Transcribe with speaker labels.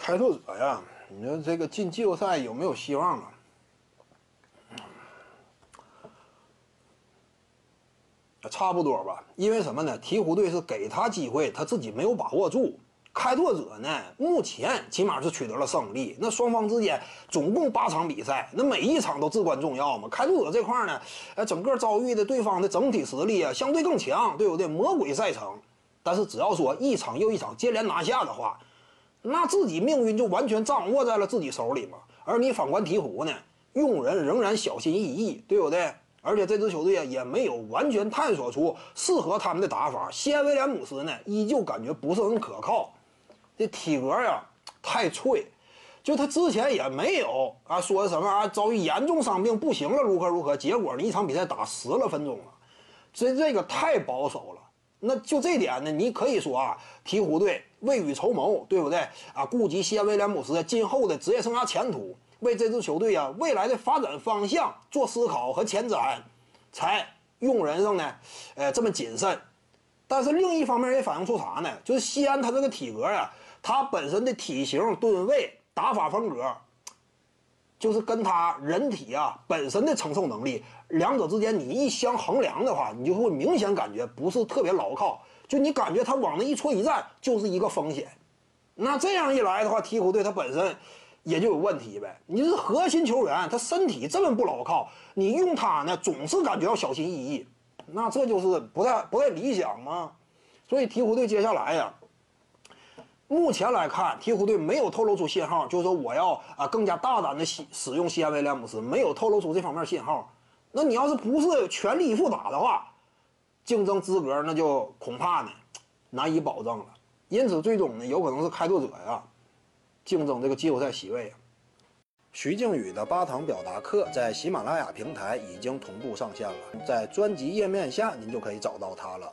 Speaker 1: 开拓者呀，你说这个进季后赛有没有希望啊？差不多吧，因为什么呢？鹈鹕队是给他机会，他自己没有把握住。开拓者呢，目前起码是取得了胜利。那双方之间总共八场比赛，那每一场都至关重要嘛。开拓者这块呢，呃，整个遭遇的对方的整体实力啊，相对更强，对不对？魔鬼赛程，但是只要说一场又一场接连拿下的话，那自己命运就完全掌握在了自己手里嘛。而你反观鹈鹕呢，用人仍然小心翼翼，对不对？而且这支球队啊，也没有完全探索出适合他们的打法。西安威廉姆斯呢，依旧感觉不是很可靠。这体格呀太脆，就他之前也没有啊说什么啊遭遇严重伤病不行了如何如何，结果呢一场比赛打十来分钟了，这这个太保守了。那就这点呢，你可以说啊，鹈鹕队未雨绸缪，对不对啊？顾及西安威廉姆斯今后的职业生涯前途。为这支球队啊未来的发展方向做思考和前瞻，才用人上呢，呃这么谨慎。但是另一方面也反映出啥呢？就是西安他这个体格呀，他本身的体型、吨位、打法风格，就是跟他人体啊本身的承受能力，两者之间你一相衡量的话，你就会明显感觉不是特别牢靠。就你感觉他往那一戳一站就是一个风险。那这样一来的话，鹈鹕队他本身。也就有问题呗。你是核心球员，他身体这么不牢靠，你用他呢，总是感觉要小心翼翼，那这就是不太不太理想嘛。所以鹈鹕队接下来呀，目前来看，鹈鹕队没有透露出信号，就是说我要啊更加大胆的使使用西安威廉姆斯，没有透露出这方面信号。那你要是不是全力以赴打的话，竞争资格那就恐怕呢难以保证了。因此，最终呢，有可能是开拓者呀。竞争这个季后赛席位！徐静宇的八堂表达课在喜马拉雅平台已经同步上线了，在专辑页面下您就可以找到它了。